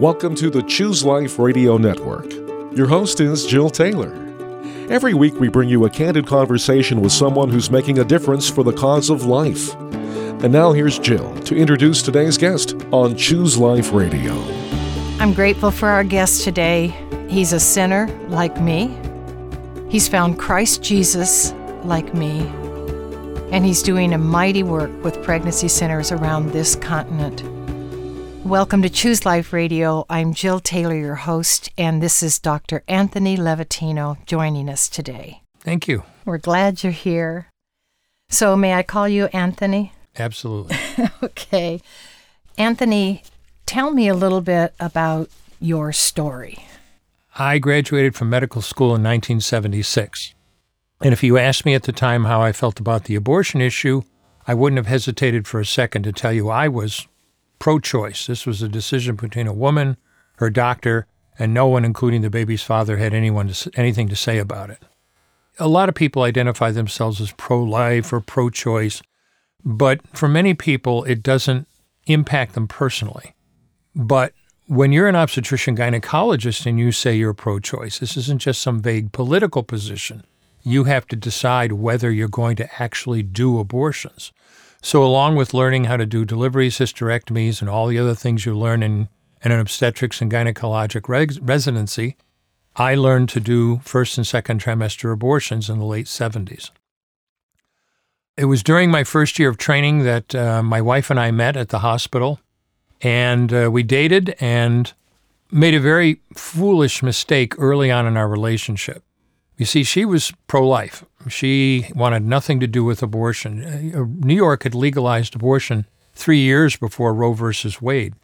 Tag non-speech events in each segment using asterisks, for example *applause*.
Welcome to the Choose Life Radio Network. Your host is Jill Taylor. Every week, we bring you a candid conversation with someone who's making a difference for the cause of life. And now, here's Jill to introduce today's guest on Choose Life Radio. I'm grateful for our guest today. He's a sinner like me. He's found Christ Jesus like me. And he's doing a mighty work with pregnancy centers around this continent. Welcome to Choose Life Radio. I'm Jill Taylor, your host, and this is Dr. Anthony Levatino joining us today. Thank you. We're glad you're here. So, may I call you Anthony? Absolutely. *laughs* okay. Anthony, tell me a little bit about your story. I graduated from medical school in 1976. And if you asked me at the time how I felt about the abortion issue, I wouldn't have hesitated for a second to tell you I was pro choice. This was a decision between a woman, her doctor, and no one, including the baby's father, had anyone to, anything to say about it. A lot of people identify themselves as pro life or pro choice, but for many people, it doesn't impact them personally. But when you're an obstetrician gynecologist and you say you're pro choice, this isn't just some vague political position. You have to decide whether you're going to actually do abortions. So, along with learning how to do deliveries, hysterectomies, and all the other things you learn in, in an obstetrics and gynecologic res- residency, I learned to do first and second trimester abortions in the late 70s. It was during my first year of training that uh, my wife and I met at the hospital, and uh, we dated and made a very foolish mistake early on in our relationship. You see, she was pro life. She wanted nothing to do with abortion. Uh, New York had legalized abortion three years before Roe versus Wade.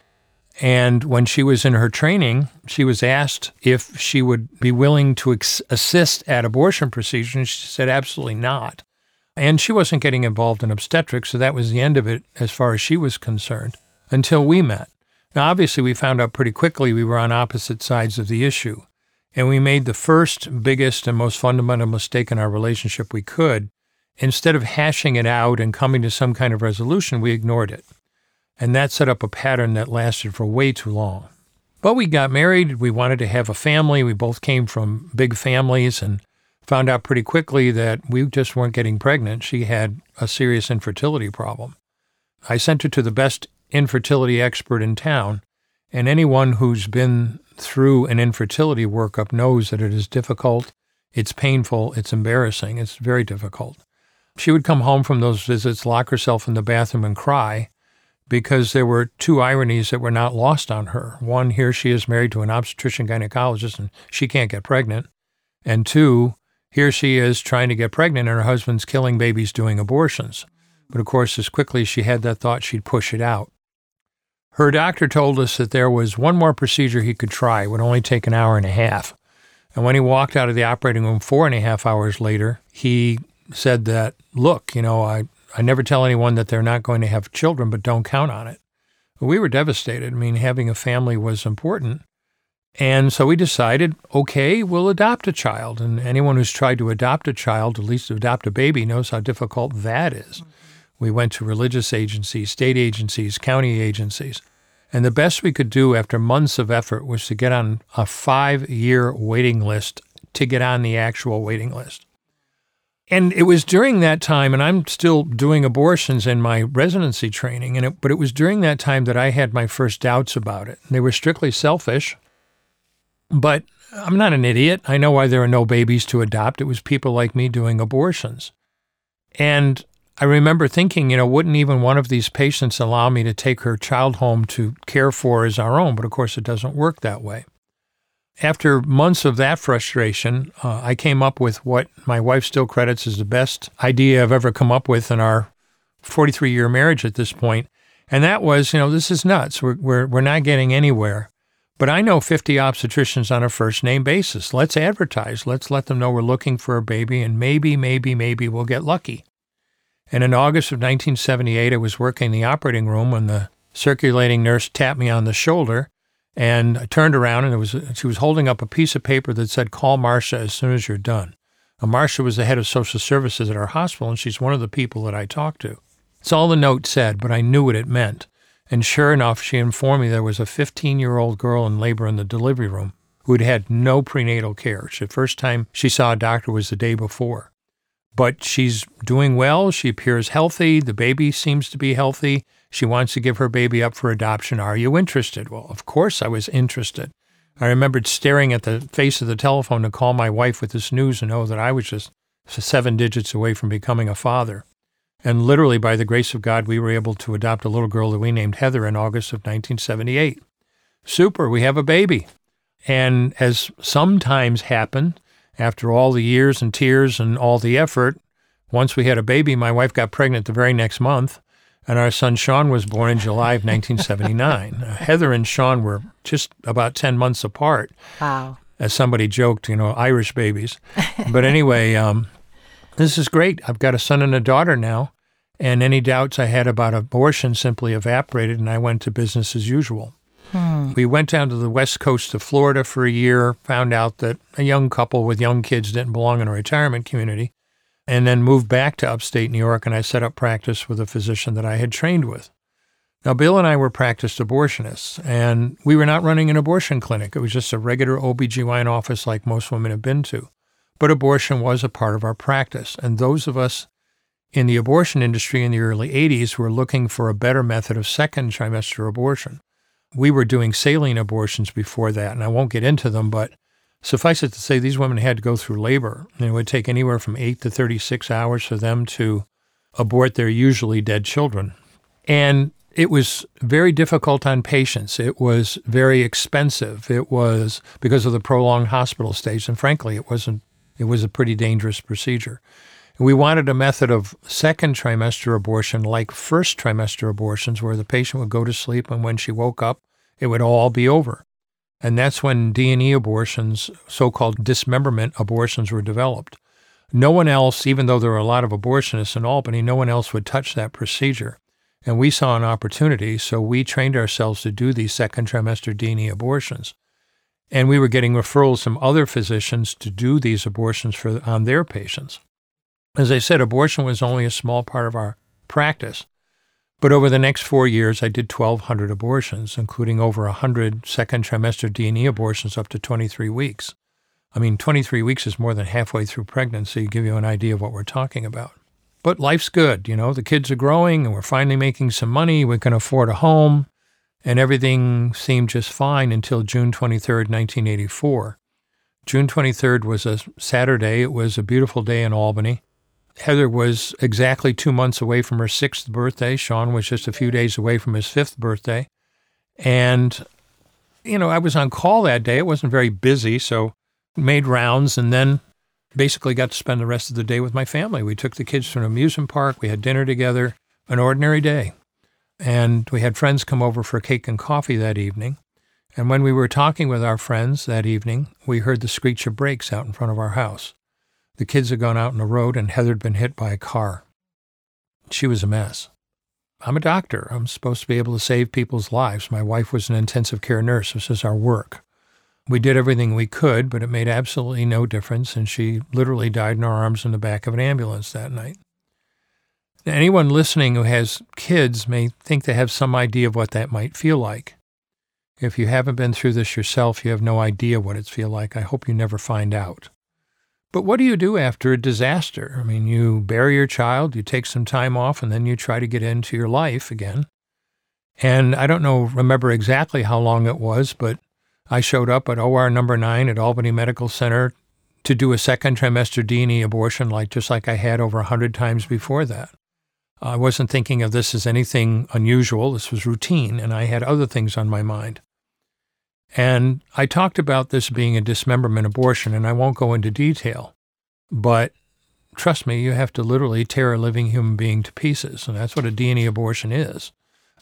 And when she was in her training, she was asked if she would be willing to ex- assist at abortion procedures. She said, absolutely not. And she wasn't getting involved in obstetrics, so that was the end of it as far as she was concerned until we met. Now, obviously, we found out pretty quickly we were on opposite sides of the issue. And we made the first, biggest, and most fundamental mistake in our relationship we could. Instead of hashing it out and coming to some kind of resolution, we ignored it. And that set up a pattern that lasted for way too long. But we got married. We wanted to have a family. We both came from big families and found out pretty quickly that we just weren't getting pregnant. She had a serious infertility problem. I sent her to the best infertility expert in town. And anyone who's been through an infertility workup knows that it is difficult, it's painful, it's embarrassing, it's very difficult. She would come home from those visits, lock herself in the bathroom, and cry because there were two ironies that were not lost on her. One, here she is married to an obstetrician gynecologist and she can't get pregnant. And two, here she is trying to get pregnant and her husband's killing babies doing abortions. But of course, as quickly as she had that thought, she'd push it out. Her doctor told us that there was one more procedure he could try. It would only take an hour and a half. And when he walked out of the operating room four and a half hours later, he said that, look, you know, I, I never tell anyone that they're not going to have children, but don't count on it. We were devastated. I mean, having a family was important. And so we decided, okay, we'll adopt a child. And anyone who's tried to adopt a child, at least adopt a baby, knows how difficult that is. We went to religious agencies, state agencies, county agencies. And the best we could do after months of effort was to get on a five year waiting list to get on the actual waiting list. And it was during that time, and I'm still doing abortions in my residency training, and it, but it was during that time that I had my first doubts about it. They were strictly selfish, but I'm not an idiot. I know why there are no babies to adopt. It was people like me doing abortions. And I remember thinking, you know, wouldn't even one of these patients allow me to take her child home to care for as our own? But of course, it doesn't work that way. After months of that frustration, uh, I came up with what my wife still credits as the best idea I've ever come up with in our 43 year marriage at this point. And that was, you know, this is nuts. We're, we're, we're not getting anywhere. But I know 50 obstetricians on a first name basis. Let's advertise. Let's let them know we're looking for a baby, and maybe, maybe, maybe we'll get lucky. And in August of 1978, I was working in the operating room when the circulating nurse tapped me on the shoulder. And I turned around and it was she was holding up a piece of paper that said, Call Marcia as soon as you're done. Now, Marcia was the head of social services at our hospital, and she's one of the people that I talked to. It's all the note said, but I knew what it meant. And sure enough, she informed me there was a 15 year old girl in labor in the delivery room who had had no prenatal care. The first time she saw a doctor was the day before. But she's doing well. She appears healthy. The baby seems to be healthy. She wants to give her baby up for adoption. Are you interested? Well, of course I was interested. I remembered staring at the face of the telephone to call my wife with this news and know that I was just seven digits away from becoming a father. And literally, by the grace of God, we were able to adopt a little girl that we named Heather in August of 1978. Super, we have a baby. And as sometimes happen, after all the years and tears and all the effort, once we had a baby, my wife got pregnant the very next month, and our son Sean was born in July of 1979. uh, Heather and Sean were just about 10 months apart. Wow. As somebody joked, you know, Irish babies. but anyway, *laughs* um, this is great. I've got a son and a daughter now, and any doubts I had about abortion simply evaporated, and I went to business as usual. Hmm. We went down to the west coast of Florida for a year, found out that a young couple with young kids didn't belong in a retirement community, and then moved back to upstate New York, and I set up practice with a physician that I had trained with. Now, Bill and I were practiced abortionists, and we were not running an abortion clinic. It was just a regular OBGYN office like most women have been to. But abortion was a part of our practice, and those of us in the abortion industry in the early 80s were looking for a better method of second trimester abortion. We were doing saline abortions before that, and I won't get into them, but suffice it to say, these women had to go through labor. And it would take anywhere from 8 to 36 hours for them to abort their usually dead children. And it was very difficult on patients. It was very expensive. It was because of the prolonged hospital stays, and frankly, it wasn't. It was a pretty dangerous procedure. We wanted a method of second trimester abortion like first trimester abortions, where the patient would go to sleep and when she woke up, it would all be over. And that's when D&E abortions, so-called dismemberment abortions, were developed. No one else, even though there were a lot of abortionists in Albany, no one else would touch that procedure. And we saw an opportunity, so we trained ourselves to do these second trimester D&E abortions. And we were getting referrals from other physicians to do these abortions for, on their patients. As I said, abortion was only a small part of our practice. But over the next four years, I did 1,200 abortions, including over 100 second trimester D&E abortions up to 23 weeks. I mean, 23 weeks is more than halfway through pregnancy, give you an idea of what we're talking about. But life's good, you know, the kids are growing and we're finally making some money, we can afford a home, and everything seemed just fine until June 23rd, 1984. June 23rd was a Saturday. It was a beautiful day in Albany. Heather was exactly two months away from her sixth birthday. Sean was just a few days away from his fifth birthday. And, you know, I was on call that day. It wasn't very busy, so made rounds and then basically got to spend the rest of the day with my family. We took the kids to an amusement park. We had dinner together, an ordinary day. And we had friends come over for cake and coffee that evening. And when we were talking with our friends that evening, we heard the screech of brakes out in front of our house. The kids had gone out on the road, and Heather had been hit by a car. She was a mess. I'm a doctor. I'm supposed to be able to save people's lives. My wife was an intensive care nurse. This is our work. We did everything we could, but it made absolutely no difference, and she literally died in our arms in the back of an ambulance that night. Now, anyone listening who has kids may think they have some idea of what that might feel like. If you haven't been through this yourself, you have no idea what it feels like. I hope you never find out. But what do you do after a disaster? I mean, you bury your child, you take some time off, and then you try to get into your life again. And I don't know, remember exactly how long it was, but I showed up at OR number nine at Albany Medical Center to do a second trimester D&E abortion, like just like I had over a hundred times before that. I wasn't thinking of this as anything unusual. This was routine, and I had other things on my mind. And I talked about this being a dismemberment abortion, and I won't go into detail, but trust me, you have to literally tear a living human being to pieces, and that's what a D&E abortion is.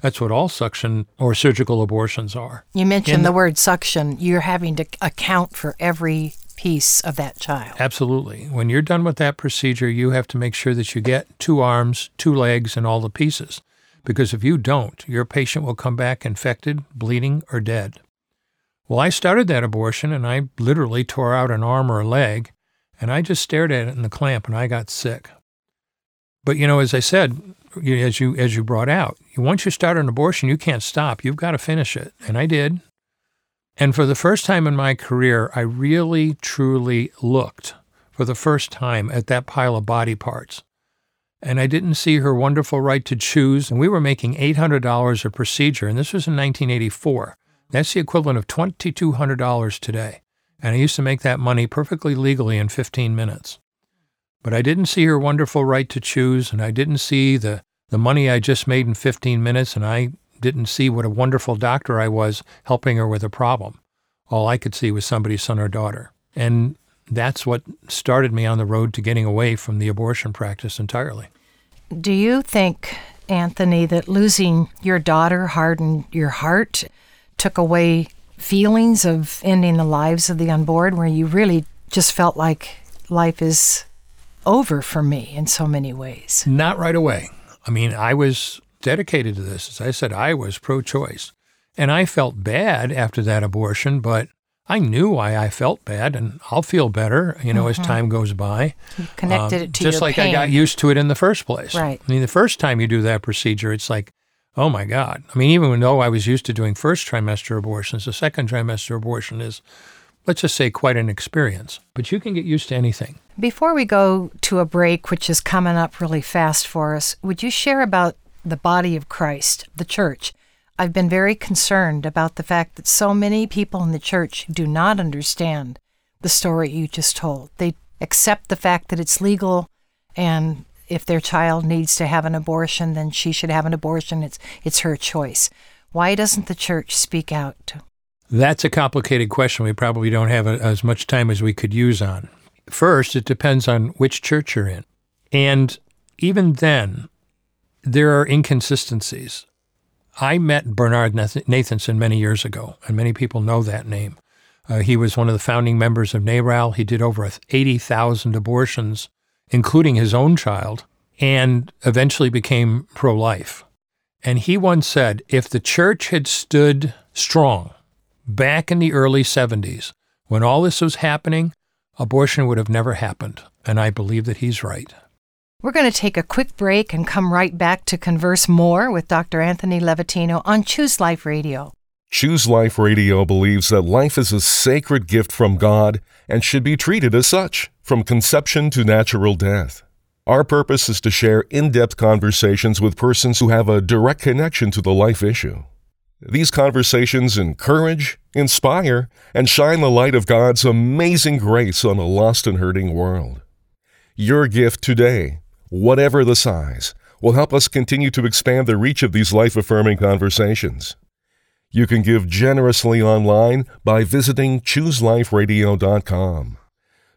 That's what all suction or surgical abortions are. You mentioned the word suction. You're having to account for every piece of that child. Absolutely. When you're done with that procedure, you have to make sure that you get two arms, two legs, and all the pieces. Because if you don't, your patient will come back infected, bleeding, or dead. Well, I started that abortion and I literally tore out an arm or a leg, and I just stared at it in the clamp and I got sick. But you know, as I said, as you as you brought out, once you start an abortion, you can't stop. You've got to finish it, and I did. And for the first time in my career, I really truly looked for the first time at that pile of body parts. And I didn't see her wonderful right to choose. And we were making $800 a procedure, and this was in 1984. That's the equivalent of $2,200 today. And I used to make that money perfectly legally in 15 minutes. But I didn't see her wonderful right to choose, and I didn't see the, the money I just made in 15 minutes, and I didn't see what a wonderful doctor I was helping her with a problem. All I could see was somebody's son or daughter. And that's what started me on the road to getting away from the abortion practice entirely. Do you think, Anthony, that losing your daughter hardened your heart, took away feelings of ending the lives of the unborn, where you really just felt like life is over for me in so many ways? Not right away. I mean, I was dedicated to this. As I said, I was pro choice. And I felt bad after that abortion, but I knew why I felt bad, and I'll feel better, you know, as time goes by. You connected Um, it to just your like pain. I got used to it in the first place. Right. I mean, the first time you do that procedure, it's like, oh my God. I mean, even though I was used to doing first trimester abortions, the second trimester abortion is, let's just say, quite an experience. But you can get used to anything. Before we go to a break, which is coming up really fast for us, would you share about the body of Christ, the church? I've been very concerned about the fact that so many people in the church do not understand the story you just told. They accept the fact that it's legal and if their child needs to have an abortion, then she should have an abortion. It's it's her choice. Why doesn't the church speak out? That's a complicated question we probably don't have a, as much time as we could use on. First, it depends on which church you're in. And even then, there are inconsistencies. I met Bernard Nathanson many years ago, and many people know that name. Uh, he was one of the founding members of NARAL. He did over 80,000 abortions, including his own child, and eventually became pro life. And he once said if the church had stood strong back in the early 70s, when all this was happening, abortion would have never happened. And I believe that he's right. We're going to take a quick break and come right back to converse more with Dr. Anthony Levatino on Choose Life Radio. Choose Life Radio believes that life is a sacred gift from God and should be treated as such, from conception to natural death. Our purpose is to share in depth conversations with persons who have a direct connection to the life issue. These conversations encourage, inspire, and shine the light of God's amazing grace on a lost and hurting world. Your gift today, whatever the size, will help us continue to expand the reach of these life affirming conversations. You can give generously online by visiting chooseliferadio.com.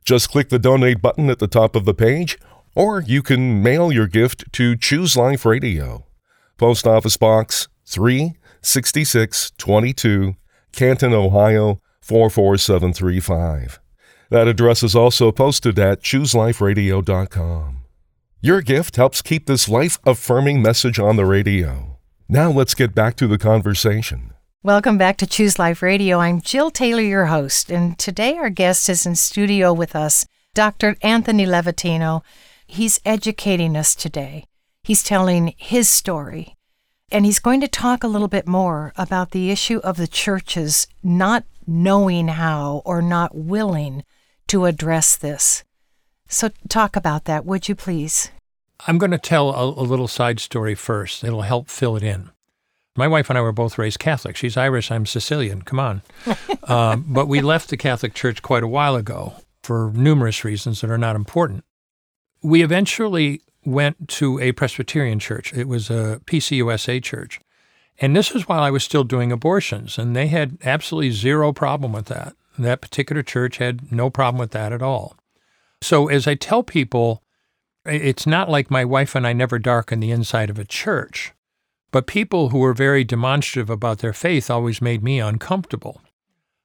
Just click the donate button at the top of the page, or you can mail your gift to Choose Life Radio, Post Office Box 36622, Canton, Ohio 44735. That address is also posted at chooseliferadio.com. Your gift helps keep this life affirming message on the radio. Now let's get back to the conversation. Welcome back to Choose Life Radio. I'm Jill Taylor, your host, and today our guest is in studio with us, Dr. Anthony Levatino. He's educating us today. He's telling his story, and he's going to talk a little bit more about the issue of the churches not knowing how or not willing to address this. So, talk about that, would you please? I'm going to tell a, a little side story first. It'll help fill it in. My wife and I were both raised Catholic. She's Irish, I'm Sicilian. Come on. um, *laughs* but we left the Catholic Church quite a while ago for numerous reasons that are not important. We eventually went to a Presbyterian church. It was a PCUSA church. And this was while I was still doing abortions, and they had absolutely zero problem with that. That particular church had no problem with that at all. So, as I tell people, it's not like my wife and I never darken the inside of a church, but people who were very demonstrative about their faith always made me uncomfortable.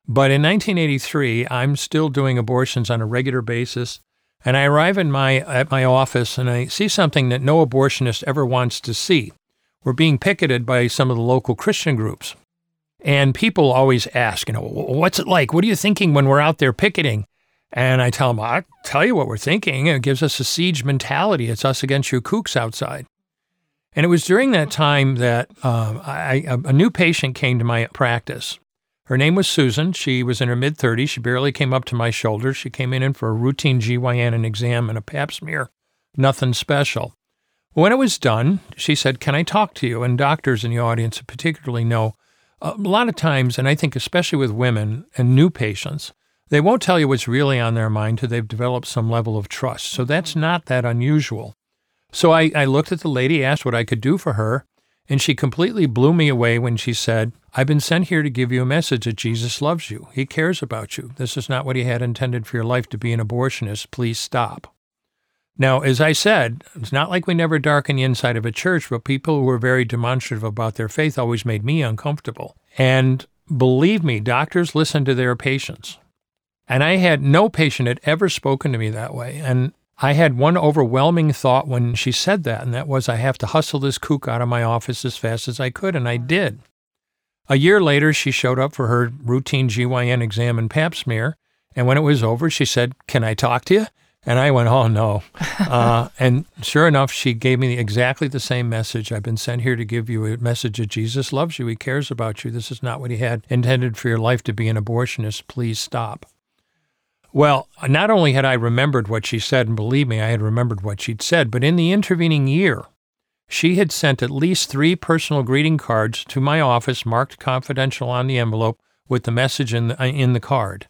But in 1983, I'm still doing abortions on a regular basis, and I arrive in my at my office and I see something that no abortionist ever wants to see. We're being picketed by some of the local Christian groups. And people always ask, you know, what's it like? What are you thinking when we're out there picketing? And I tell them, I'll tell you what we're thinking. It gives us a siege mentality. It's us against you kooks outside. And it was during that time that uh, I, a new patient came to my practice. Her name was Susan. She was in her mid 30s. She barely came up to my shoulder. She came in for a routine GYN and exam and a pap smear. Nothing special. When it was done, she said, Can I talk to you? And doctors in the audience particularly know a lot of times, and I think especially with women and new patients, they won't tell you what's really on their mind till they've developed some level of trust. So that's not that unusual. So I, I looked at the lady, asked what I could do for her, and she completely blew me away when she said, I've been sent here to give you a message that Jesus loves you. He cares about you. This is not what he had intended for your life to be an abortionist. Please stop. Now, as I said, it's not like we never darken the inside of a church, but people who were very demonstrative about their faith always made me uncomfortable. And believe me, doctors listen to their patients. And I had no patient had ever spoken to me that way. And I had one overwhelming thought when she said that, and that was I have to hustle this kook out of my office as fast as I could, and I did. A year later, she showed up for her routine GYN exam and pap smear, and when it was over, she said, Can I talk to you? And I went, Oh, no. *laughs* uh, and sure enough, she gave me exactly the same message. I've been sent here to give you a message that Jesus loves you. He cares about you. This is not what he had intended for your life to be an abortionist. Please stop. Well, not only had I remembered what she said, and believe me, I had remembered what she'd said, but in the intervening year, she had sent at least three personal greeting cards to my office marked confidential on the envelope with the message in the, uh, in the card.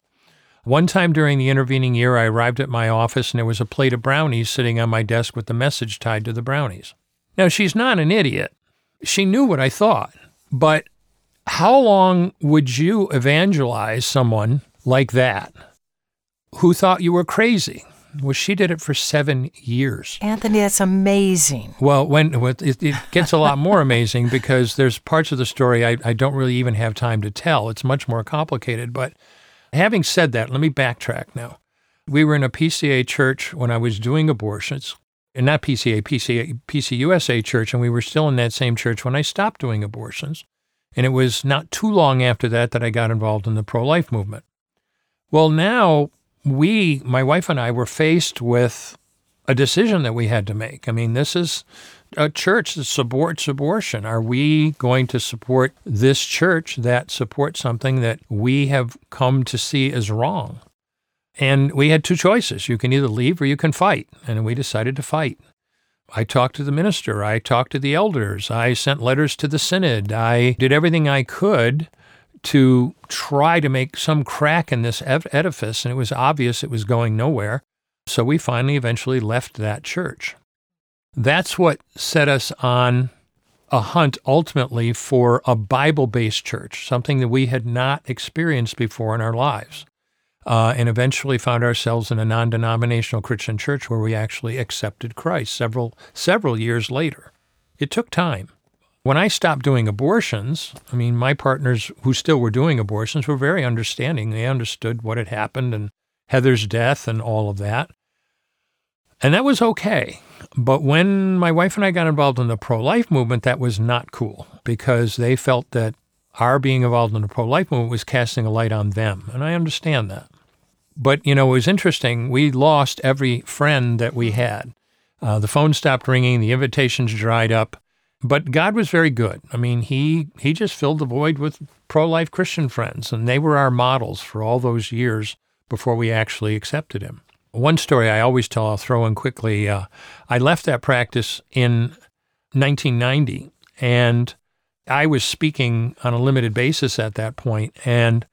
One time during the intervening year, I arrived at my office and there was a plate of brownies sitting on my desk with the message tied to the brownies. Now, she's not an idiot. She knew what I thought. But how long would you evangelize someone like that? Who thought you were crazy. Well, she did it for seven years. Anthony, that's amazing. Well, when it, it gets a lot more amazing because there's parts of the story I, I don't really even have time to tell. It's much more complicated. But having said that, let me backtrack now. We were in a PCA church when I was doing abortions, and not PCA, PCA, PCUSA church, and we were still in that same church when I stopped doing abortions. And it was not too long after that that I got involved in the pro life movement. Well, now we, my wife and I, were faced with a decision that we had to make. I mean, this is a church that supports abortion. Are we going to support this church that supports something that we have come to see as wrong? And we had two choices. You can either leave or you can fight. And we decided to fight. I talked to the minister. I talked to the elders. I sent letters to the synod. I did everything I could to try to make some crack in this edifice, and it was obvious it was going nowhere. So we finally eventually left that church. That's what set us on a hunt ultimately for a Bible based church, something that we had not experienced before in our lives. Uh, and eventually found ourselves in a non denominational Christian church where we actually accepted Christ several, several years later. It took time. When I stopped doing abortions, I mean, my partners who still were doing abortions were very understanding. They understood what had happened and Heather's death and all of that. And that was okay. But when my wife and I got involved in the pro life movement, that was not cool because they felt that our being involved in the pro life movement was casting a light on them. And I understand that. But, you know, it was interesting. We lost every friend that we had. Uh, the phone stopped ringing, the invitations dried up. But God was very good. I mean, he he just filled the void with pro-life Christian friends, and they were our models for all those years before we actually accepted him. One story I always tell, I'll throw in quickly. Uh, I left that practice in 1990, and I was speaking on a limited basis at that point, and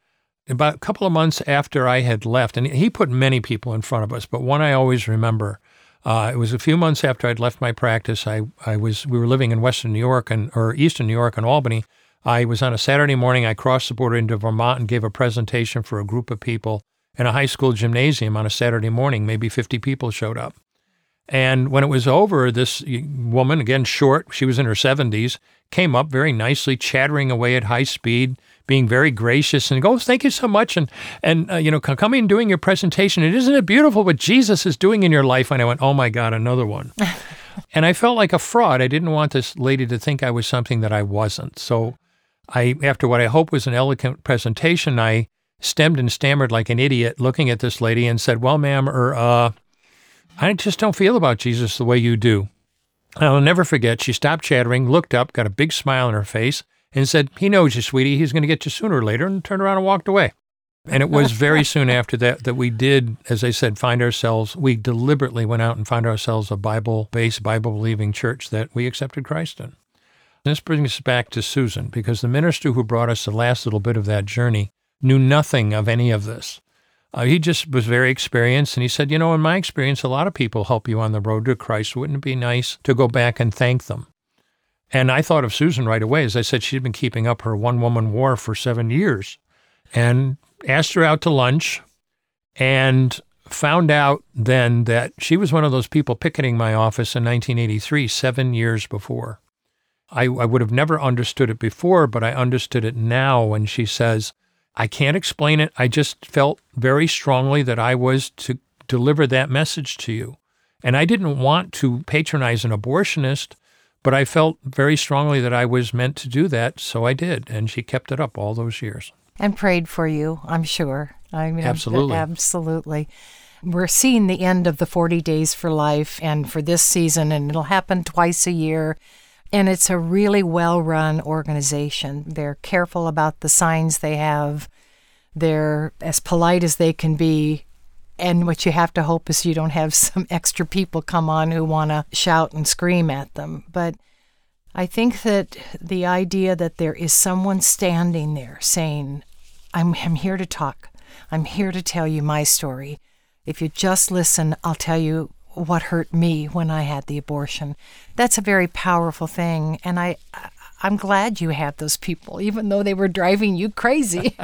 about a couple of months after I had left, and he put many people in front of us, but one I always remember uh, it was a few months after I'd left my practice. I, I was we were living in Western New York and or Eastern New York and Albany. I was on a Saturday morning. I crossed the border into Vermont and gave a presentation for a group of people in a high school gymnasium on a Saturday morning. Maybe 50 people showed up. And when it was over, this woman, again short, she was in her 70s, came up very nicely, chattering away at high speed, being very gracious and goes, "Thank you so much," and and uh, you know, coming and doing your presentation. And isn't it beautiful what Jesus is doing in your life? And I went, "Oh my God, another one." *laughs* and I felt like a fraud. I didn't want this lady to think I was something that I wasn't. So, I after what I hope was an elegant presentation, I stemmed and stammered like an idiot looking at this lady and said, Well, ma'am, or, uh, I just don't feel about Jesus the way you do. I'll never forget, she stopped chattering, looked up, got a big smile on her face, and said, He knows you, sweetie. He's going to get you sooner or later, and turned around and walked away. And it was very *laughs* soon after that that we did, as I said, find ourselves, we deliberately went out and found ourselves a Bible based, Bible believing church that we accepted Christ in. This brings us back to Susan, because the minister who brought us the last little bit of that journey knew nothing of any of this. Uh, he just was very experienced, and he said, You know, in my experience, a lot of people help you on the road to Christ. Wouldn't it be nice to go back and thank them? And I thought of Susan right away. As I said, she'd been keeping up her one woman war for seven years and asked her out to lunch and found out then that she was one of those people picketing my office in 1983, seven years before. I, I would have never understood it before, but I understood it now when she says, I can't explain it. I just felt very strongly that I was to deliver that message to you. And I didn't want to patronize an abortionist, but I felt very strongly that I was meant to do that. So I did. And she kept it up all those years. And prayed for you, I'm sure. I mean, absolutely. Absolutely. We're seeing the end of the 40 Days for Life and for this season, and it'll happen twice a year. And it's a really well run organization. They're careful about the signs they have, they're as polite as they can be. And what you have to hope is you don't have *laughs* some extra people come on who want to shout and scream at them. But I think that the idea that there is someone standing there saying, I'm, I'm here to talk, I'm here to tell you my story. If you just listen, I'll tell you what hurt me when I had the abortion. That's a very powerful thing, and I I'm glad you had those people, even though they were driving you crazy.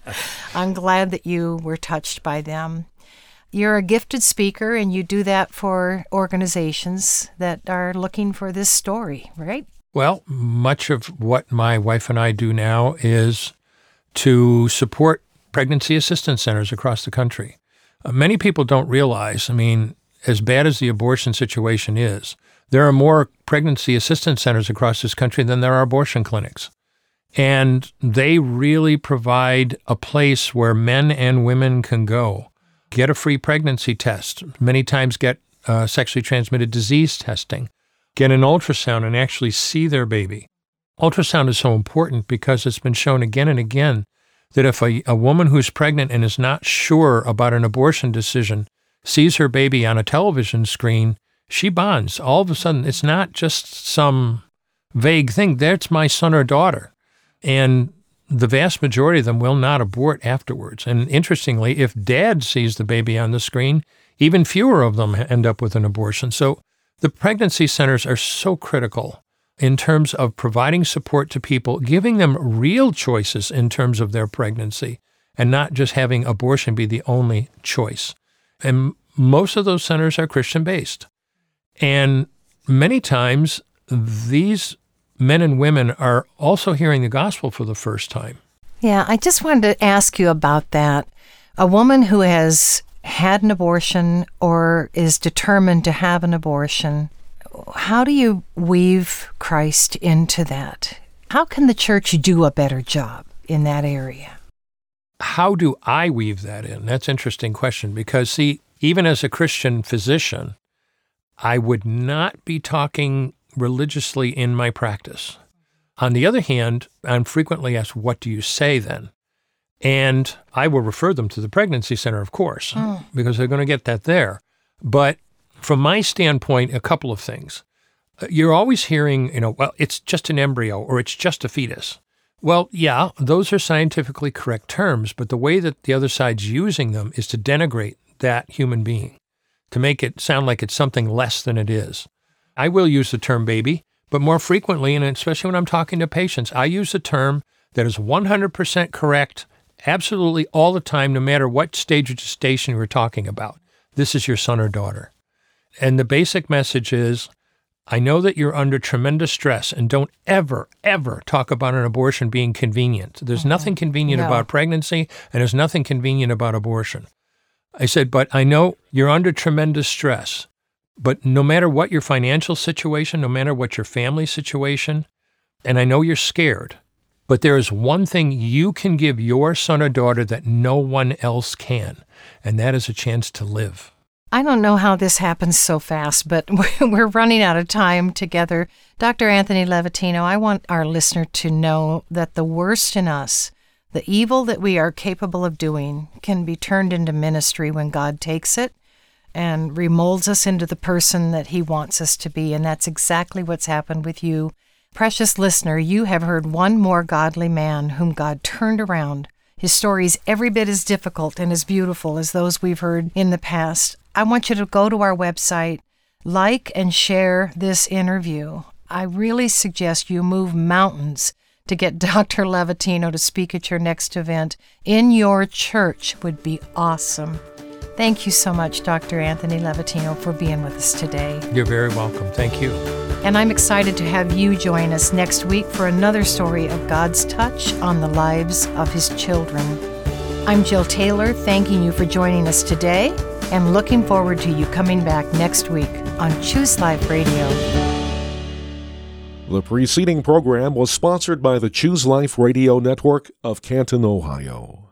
*laughs* I'm glad that you were touched by them. You're a gifted speaker, and you do that for organizations that are looking for this story, right? Well, much of what my wife and I do now is to support pregnancy assistance centers across the country. Uh, many people don't realize, I mean, as bad as the abortion situation is, there are more pregnancy assistance centers across this country than there are abortion clinics. And they really provide a place where men and women can go, get a free pregnancy test, many times get uh, sexually transmitted disease testing, get an ultrasound and actually see their baby. Ultrasound is so important because it's been shown again and again that if a, a woman who's pregnant and is not sure about an abortion decision sees her baby on a television screen, she bonds. All of a sudden, it's not just some vague thing. That's my son or daughter. And the vast majority of them will not abort afterwards. And interestingly, if dad sees the baby on the screen, even fewer of them end up with an abortion. So the pregnancy centers are so critical in terms of providing support to people, giving them real choices in terms of their pregnancy, and not just having abortion be the only choice. And most of those centers are Christian based. And many times, these men and women are also hearing the gospel for the first time. Yeah, I just wanted to ask you about that. A woman who has had an abortion or is determined to have an abortion, how do you weave Christ into that? How can the church do a better job in that area? How do I weave that in? That's an interesting question because, see, even as a Christian physician, I would not be talking religiously in my practice. On the other hand, I'm frequently asked, What do you say then? And I will refer them to the pregnancy center, of course, mm. because they're going to get that there. But from my standpoint, a couple of things. Uh, you're always hearing, you know, well, it's just an embryo or it's just a fetus. Well, yeah, those are scientifically correct terms, but the way that the other side's using them is to denigrate that human being, to make it sound like it's something less than it is. I will use the term baby, but more frequently, and especially when I'm talking to patients, I use the term that is 100% correct absolutely all the time, no matter what stage of gestation we're talking about. This is your son or daughter. And the basic message is I know that you're under tremendous stress and don't ever, ever talk about an abortion being convenient. There's mm-hmm. nothing convenient no. about pregnancy and there's nothing convenient about abortion. I said, but I know you're under tremendous stress. But no matter what your financial situation, no matter what your family situation, and I know you're scared, But there is one thing you can give your son or daughter that no one else can, and that is a chance to live. I don't know how this happens so fast, but *laughs* we're running out of time together. Dr. Anthony Levatino, I want our listener to know that the worst in us, the evil that we are capable of doing, can be turned into ministry when God takes it and remolds us into the person that He wants us to be. And that's exactly what's happened with you Precious listener, you have heard one more godly man whom God turned around. His story is every bit as difficult and as beautiful as those we've heard in the past. I want you to go to our website, like and share this interview. I really suggest you move mountains to get *laughs* Dr. Levatino to speak at your next event in your church would be awesome. Thank you so much, Dr. Anthony Levatino, for being with us today. You're very welcome. Thank you. And I'm excited to have you join us next week for another story of God's touch on the lives of His children. I'm Jill Taylor, thanking you for joining us today and looking forward to you coming back next week on Choose Life Radio. The preceding program was sponsored by the Choose Life Radio Network of Canton, Ohio.